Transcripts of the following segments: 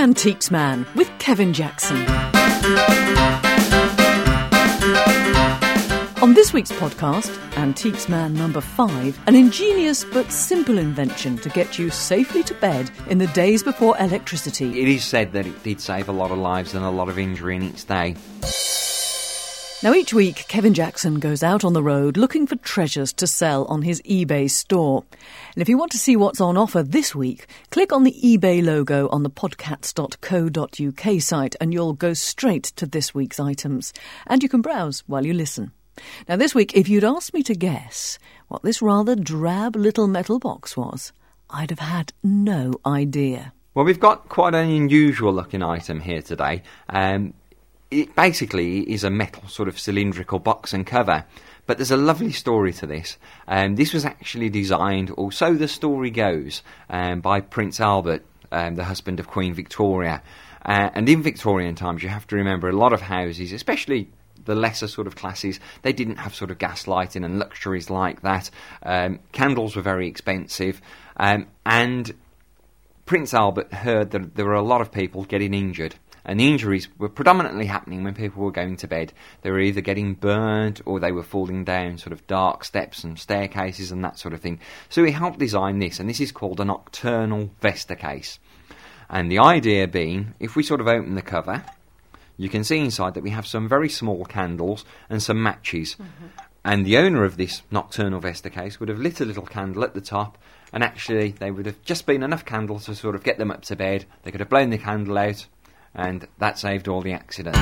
Antiques Man with Kevin Jackson. On this week's podcast, Antiques Man number five, an ingenious but simple invention to get you safely to bed in the days before electricity. It is said that it did save a lot of lives and a lot of injury in its day. Now, each week, Kevin Jackson goes out on the road looking for treasures to sell on his eBay store. And if you want to see what's on offer this week, click on the eBay logo on the podcats.co.uk site and you'll go straight to this week's items. And you can browse while you listen. Now, this week, if you'd asked me to guess what this rather drab little metal box was, I'd have had no idea. Well, we've got quite an unusual looking item here today. Um, it basically is a metal sort of cylindrical box and cover. But there's a lovely story to this. Um, this was actually designed, or so the story goes, um, by Prince Albert, um, the husband of Queen Victoria. Uh, and in Victorian times, you have to remember a lot of houses, especially the lesser sort of classes, they didn't have sort of gas lighting and luxuries like that. Um, candles were very expensive, um, and Prince Albert heard that there were a lot of people getting injured. And the injuries were predominantly happening when people were going to bed. They were either getting burned or they were falling down sort of dark steps and staircases and that sort of thing. So he helped design this, and this is called a nocturnal Vesta case. And the idea being, if we sort of open the cover, you can see inside that we have some very small candles and some matches. Mm-hmm. And the owner of this nocturnal Vesta case would have lit a little candle at the top, and actually, they would have just been enough candles to sort of get them up to bed. They could have blown the candle out, and that saved all the accidents.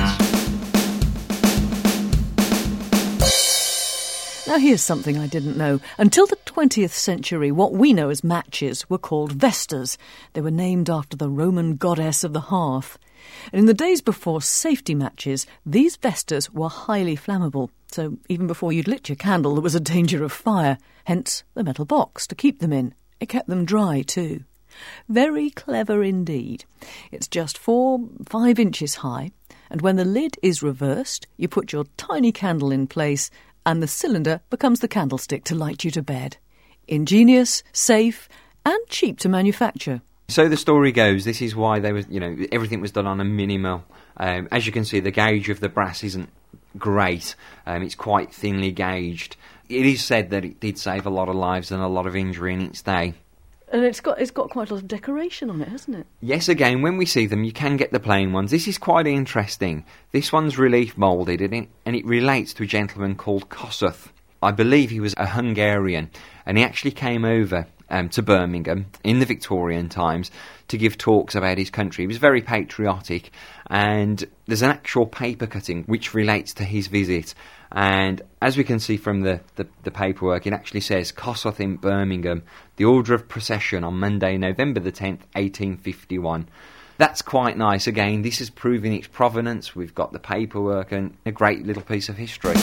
Now, here's something I didn't know. Until the 20th century, what we know as matches were called vestas. They were named after the Roman goddess of the hearth. And in the days before safety matches, these vestas were highly flammable. So even before you'd lit your candle, there was a danger of fire. Hence the metal box to keep them in. It kept them dry, too. Very clever indeed. It's just four, five inches high, and when the lid is reversed, you put your tiny candle in place, and the cylinder becomes the candlestick to light you to bed. Ingenious, safe, and cheap to manufacture. So the story goes, this is why they was, you know, everything was done on a minimal. Um, as you can see, the gauge of the brass isn't great. Um, it's quite thinly gauged. It is said that it did save a lot of lives and a lot of injury in its day. And it's got it's got quite a lot of decoration on it, hasn't it? Yes, again, when we see them, you can get the plain ones. This is quite interesting. This one's relief moulded, and it, and it relates to a gentleman called Kossuth. I believe he was a Hungarian, and he actually came over um, to Birmingham in the Victorian times to give talks about his country. He was very patriotic, and there's an actual paper cutting which relates to his visit. And as we can see from the, the, the paperwork, it actually says Kossuth in Birmingham, the order of procession on Monday, November the 10th, 1851. That's quite nice. Again, this is proving its provenance. We've got the paperwork and a great little piece of history.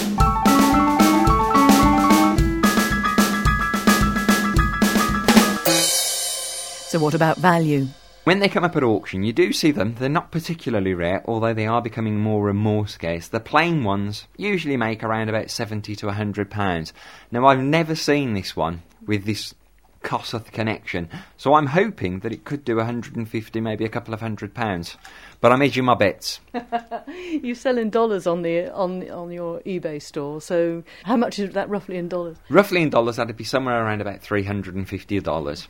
So, what about value? When they come up at auction, you do see them. They're not particularly rare, although they are becoming more and more scarce. The plain ones usually make around about 70 to 100 pounds. Now, I've never seen this one with this Kossuth connection, so I'm hoping that it could do 150, maybe a couple of hundred pounds. But I'm edging my bets. you sell in dollars on the on on your eBay store, so how much is that roughly in dollars? Roughly in dollars, that'd be somewhere around about 350 dollars.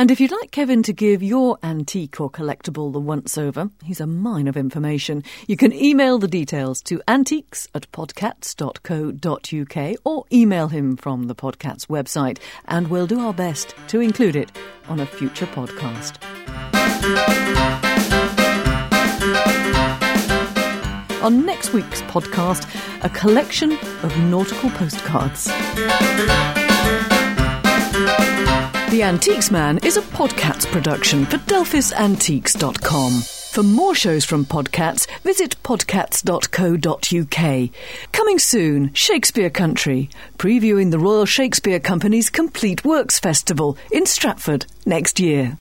And if you'd like Kevin to give your antique or collectible the once over, he's a mine of information. You can email the details to antiques at podcats.co.uk or email him from the Podcats website, and we'll do our best to include it on a future podcast. On next week's podcast, a collection of nautical postcards. The Antiques Man is a Podcats production for DelphisAntiques.com. For more shows from Podcats, visit podcats.co.uk. Coming soon, Shakespeare Country, previewing the Royal Shakespeare Company's Complete Works Festival in Stratford next year.